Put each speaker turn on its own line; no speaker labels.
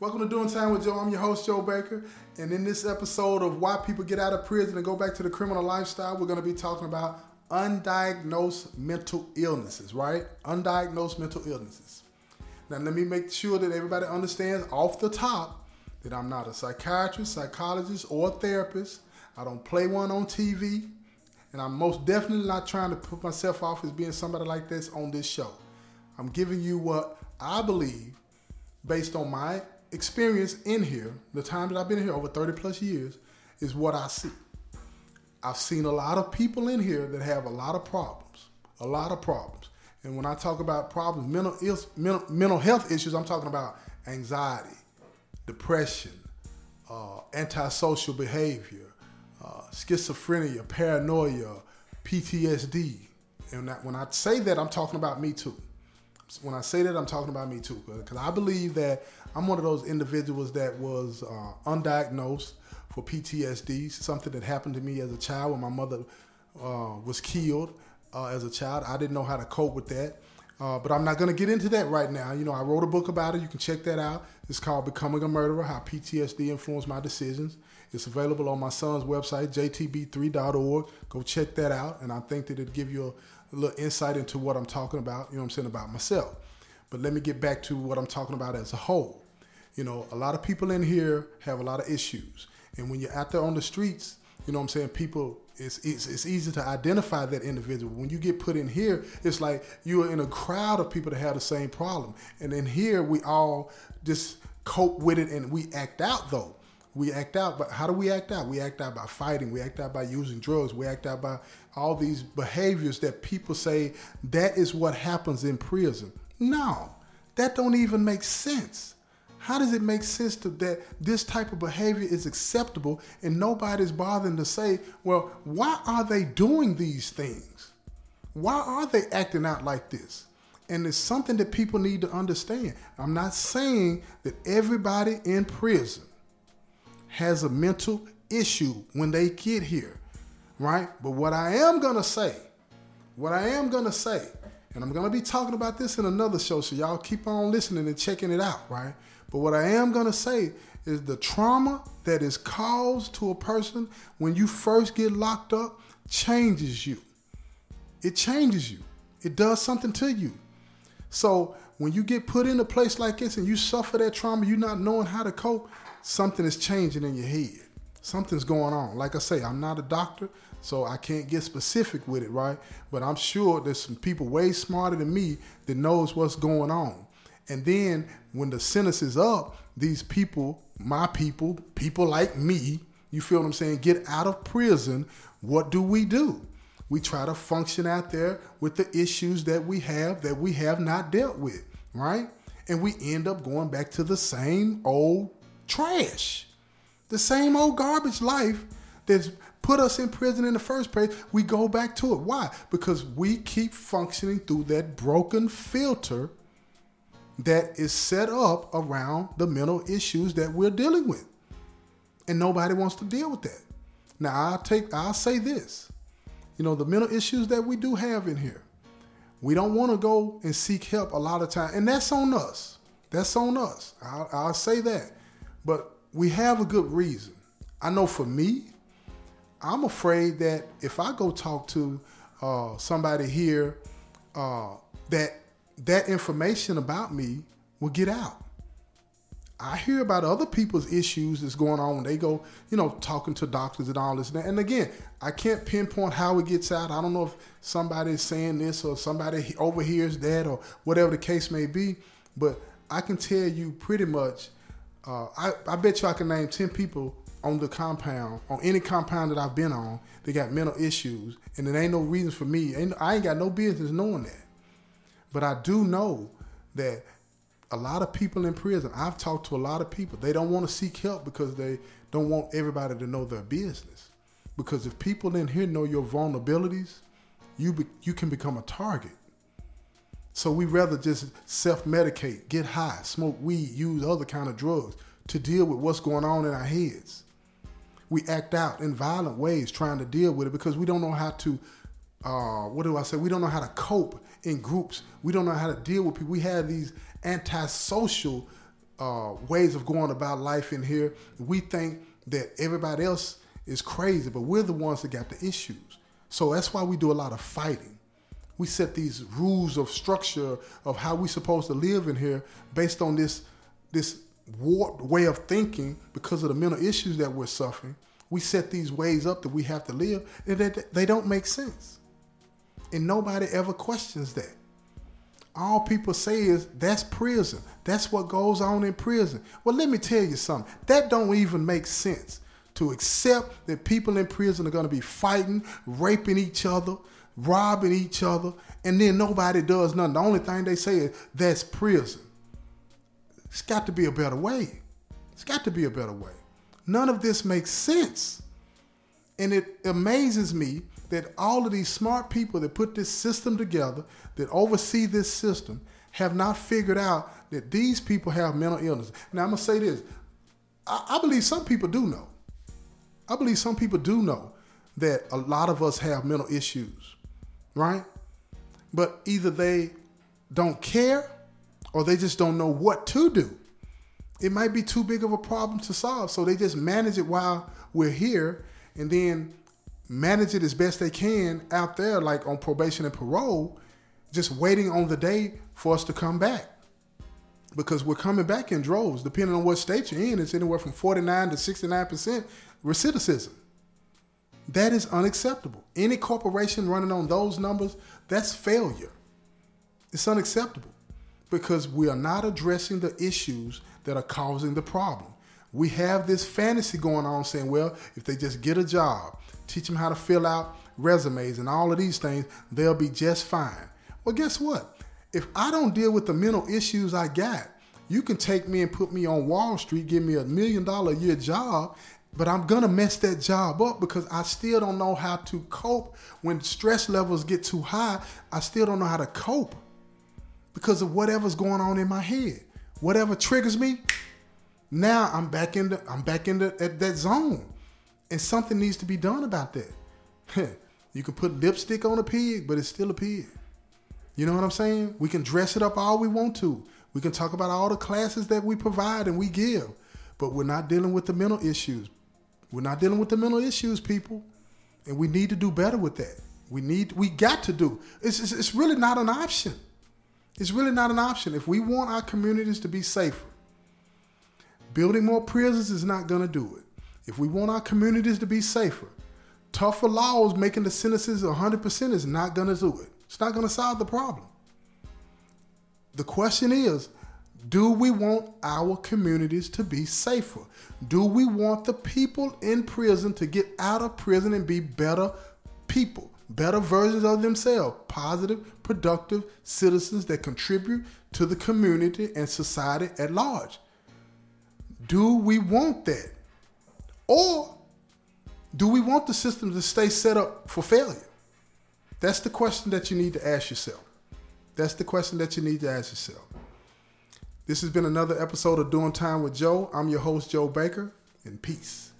Welcome to Doing Time with Joe. I'm your host, Joe Baker. And in this episode of Why People Get Out of Prison and Go Back to the Criminal Lifestyle, we're going to be talking about undiagnosed mental illnesses, right? Undiagnosed mental illnesses. Now, let me make sure that everybody understands off the top that I'm not a psychiatrist, psychologist, or therapist. I don't play one on TV. And I'm most definitely not trying to put myself off as being somebody like this on this show. I'm giving you what I believe based on my experience in here, the time that I've been here over 30 plus years, is what I see. I've seen a lot of people in here that have a lot of problems, a lot of problems. And when I talk about problems, mental, Ill, mental, mental health issues, I'm talking about anxiety, depression, uh, antisocial behavior, uh, schizophrenia, paranoia, PTSD. And that, when I say that, I'm talking about me too. When I say that, I'm talking about me too, because I believe that I'm one of those individuals that was uh, undiagnosed for PTSD, something that happened to me as a child when my mother uh, was killed uh, as a child. I didn't know how to cope with that. Uh, but I'm not going to get into that right now. You know, I wrote a book about it. You can check that out. It's called Becoming a Murderer How PTSD Influenced My Decisions. It's available on my son's website, jtb3.org. Go check that out. And I think that it'll give you a, little insight into what I'm talking about, you know what I'm saying, about myself. But let me get back to what I'm talking about as a whole. You know, a lot of people in here have a lot of issues. And when you're out there on the streets, you know what I'm saying, people, it's, it's, it's easy to identify that individual. When you get put in here, it's like you're in a crowd of people that have the same problem. And in here, we all just cope with it and we act out though. We act out, but how do we act out? We act out by fighting. We act out by using drugs. We act out by all these behaviors that people say that is what happens in prison. No, that don't even make sense. How does it make sense to, that this type of behavior is acceptable and nobody's bothering to say, well, why are they doing these things? Why are they acting out like this? And it's something that people need to understand. I'm not saying that everybody in prison has a mental issue when they get here, right? But what I am gonna say, what I am gonna say, and I'm gonna be talking about this in another show, so y'all keep on listening and checking it out, right? But what I am gonna say is the trauma that is caused to a person when you first get locked up changes you. It changes you. It does something to you. So when you get put in a place like this and you suffer that trauma, you're not knowing how to cope, something is changing in your head. Something's going on. Like I say, I'm not a doctor, so I can't get specific with it, right? But I'm sure there's some people way smarter than me that knows what's going on. And then when the sentence is up, these people, my people, people like me, you feel what I'm saying, get out of prison. What do we do? We try to function out there with the issues that we have that we have not dealt with, right? And we end up going back to the same old trash, the same old garbage life that's put us in prison in the first place. We go back to it. Why? Because we keep functioning through that broken filter that is set up around the mental issues that we're dealing with. And nobody wants to deal with that. Now I'll take I'll say this. You know, the mental issues that we do have in here. We don't want to go and seek help a lot of time. And that's on us. That's on us. I'll, I'll say that. But we have a good reason. I know for me, I'm afraid that if I go talk to uh, somebody here uh, that that information about me will get out. I hear about other people's issues that's going on when they go, you know, talking to doctors and all this. And, and again, I can't pinpoint how it gets out. I don't know if somebody is saying this or somebody overhears that or whatever the case may be. But I can tell you pretty much, uh, I, I bet you I can name 10 people on the compound, on any compound that I've been on, they got mental issues. And there ain't no reason for me. I ain't got no business knowing that. But I do know that a lot of people in prison, I've talked to a lot of people, they don't want to seek help because they don't want everybody to know their business. Because if people in here know your vulnerabilities, you be, you can become a target. So we rather just self-medicate, get high, smoke weed, use other kind of drugs to deal with what's going on in our heads. We act out in violent ways trying to deal with it because we don't know how to uh, what do I say? We don't know how to cope in groups. We don't know how to deal with people. We have these antisocial uh, ways of going about life in here. We think that everybody else is crazy, but we're the ones that got the issues. So that's why we do a lot of fighting. We set these rules of structure of how we're supposed to live in here based on this this warped way of thinking because of the mental issues that we're suffering. We set these ways up that we have to live, and they, they don't make sense. And nobody ever questions that. All people say is that's prison. That's what goes on in prison. Well, let me tell you something. That don't even make sense to accept that people in prison are going to be fighting, raping each other, robbing each other, and then nobody does nothing. The only thing they say is that's prison. It's got to be a better way. It's got to be a better way. None of this makes sense. And it amazes me that all of these smart people that put this system together, that oversee this system, have not figured out that these people have mental illness. Now, I'm going to say this I, I believe some people do know. I believe some people do know that a lot of us have mental issues, right? But either they don't care or they just don't know what to do. It might be too big of a problem to solve, so they just manage it while we're here and then manage it as best they can out there, like on probation and parole, just waiting on the day for us to come back. Because we're coming back in droves, depending on what state you're in, it's anywhere from 49 to 69% recidivism. That is unacceptable. Any corporation running on those numbers, that's failure. It's unacceptable because we are not addressing the issues that are causing the problem. We have this fantasy going on saying, well, if they just get a job, teach them how to fill out resumes and all of these things, they'll be just fine. Well, guess what? If I don't deal with the mental issues I got, you can take me and put me on Wall Street, give me a million dollar a year job, but I'm gonna mess that job up because I still don't know how to cope when stress levels get too high. I still don't know how to cope because of whatever's going on in my head. Whatever triggers me, now I'm back in the I'm back in the, at that zone, and something needs to be done about that. you can put lipstick on a pig, but it's still a pig. You know what I'm saying? We can dress it up all we want to. We can talk about all the classes that we provide and we give, but we're not dealing with the mental issues. We're not dealing with the mental issues, people, and we need to do better with that. We need, we got to do. It's, it's, it's really not an option. It's really not an option. If we want our communities to be safer, building more prisons is not going to do it. If we want our communities to be safer, tougher laws making the sentences 100% is not going to do it. It's not going to solve the problem. The question is do we want our communities to be safer? Do we want the people in prison to get out of prison and be better people? better versions of themselves, positive, productive citizens that contribute to the community and society at large. Do we want that? Or do we want the system to stay set up for failure? That's the question that you need to ask yourself. That's the question that you need to ask yourself. This has been another episode of Doing Time with Joe. I'm your host, Joe Baker, and peace.